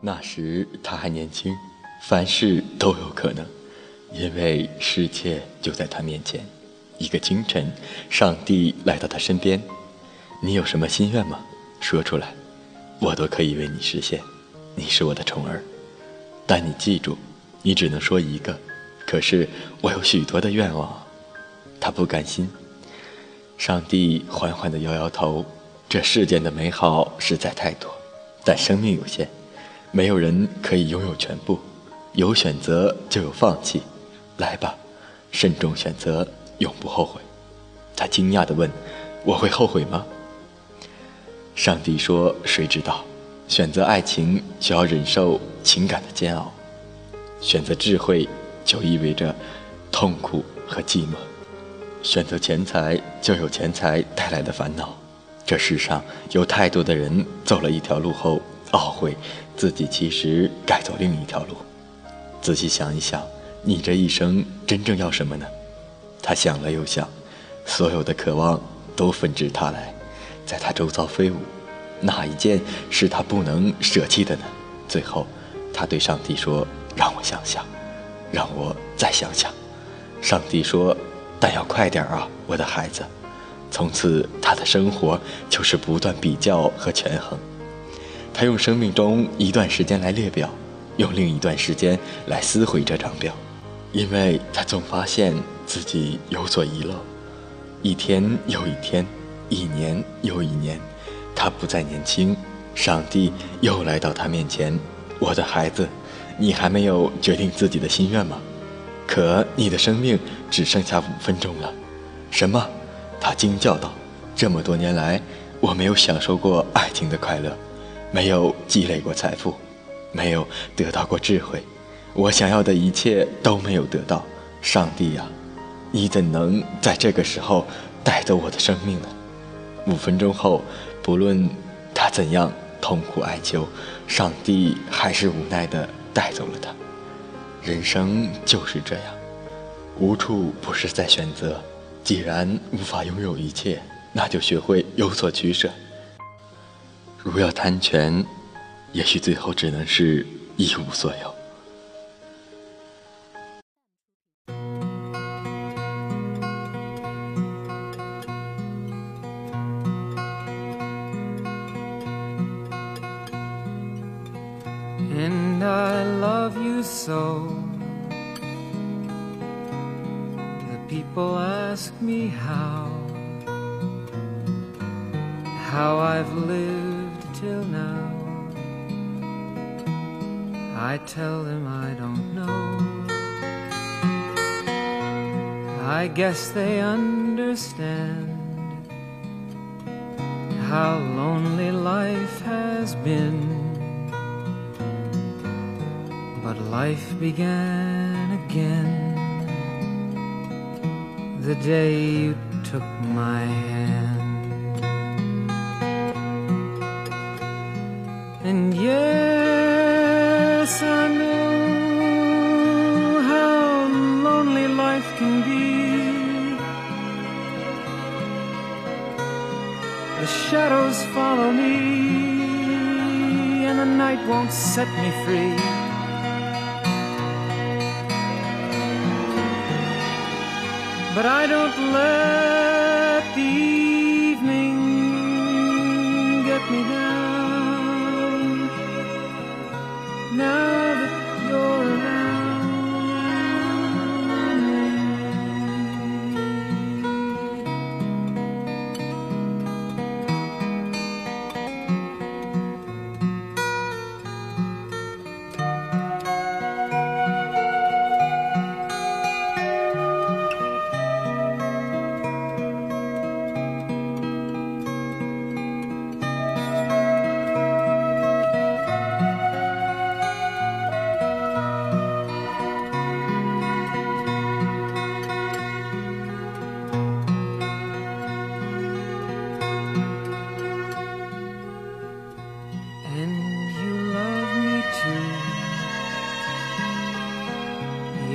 那时他还年轻，凡事都有可能，因为世界就在他面前。一个清晨，上帝来到他身边：“你有什么心愿吗？说出来，我都可以为你实现。你是我的宠儿，但你记住，你只能说一个。可是我有许多的愿望。”他不甘心。上帝缓缓地摇摇头：“这世间的美好实在太多，但生命有限，没有人可以拥有全部。有选择就有放弃，来吧，慎重选择，永不后悔。”他惊讶地问：“我会后悔吗？”上帝说：“谁知道？选择爱情需要忍受情感的煎熬，选择智慧就意味着痛苦和寂寞。”选择钱财，就有钱财带来的烦恼。这世上有太多的人走了一条路后懊悔，自己其实该走另一条路。仔细想一想，你这一生真正要什么呢？他想了又想，所有的渴望都纷至沓来，在他周遭飞舞。哪一件是他不能舍弃的呢？最后，他对上帝说：“让我想想，让我再想想。”上帝说。但要快点啊，我的孩子！从此，他的生活就是不断比较和权衡。他用生命中一段时间来列表，用另一段时间来撕毁这张表，因为他总发现自己有所遗漏。一天又一天，一年又一年，他不再年轻。上帝又来到他面前：“我的孩子，你还没有决定自己的心愿吗？”可你的生命只剩下五分钟了，什么？他惊叫道：“这么多年来，我没有享受过爱情的快乐，没有积累过财富，没有得到过智慧，我想要的一切都没有得到。上帝呀，你怎能在这个时候带走我的生命呢？”五分钟后，不论他怎样痛苦哀求，上帝还是无奈地带走了他。人生就是这样，无处不是在选择。既然无法拥有一切，那就学会有所取舍。如要贪权，也许最后只能是一无所有。And I love you so. The people ask me how, how I've lived till now. I tell them I don't know. I guess they understand how lonely life has been but life began again the day you took my hand. The shadows follow me, and the night won't set me free. But I don't let the evening get me down.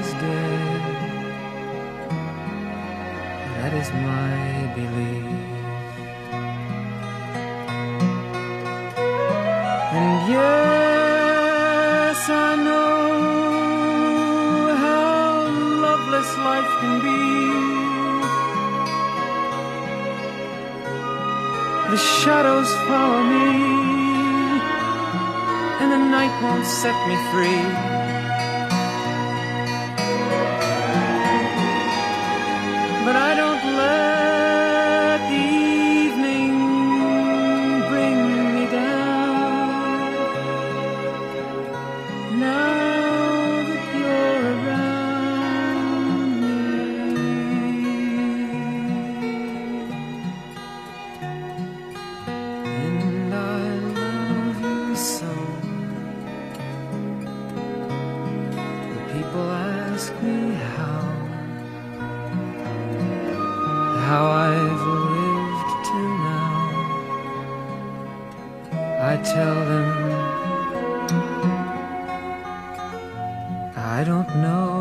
is dead. That is my belief. And yes, I know how loveless life can be. The shadows follow me, and the night won't set me free. I tell them I don't know.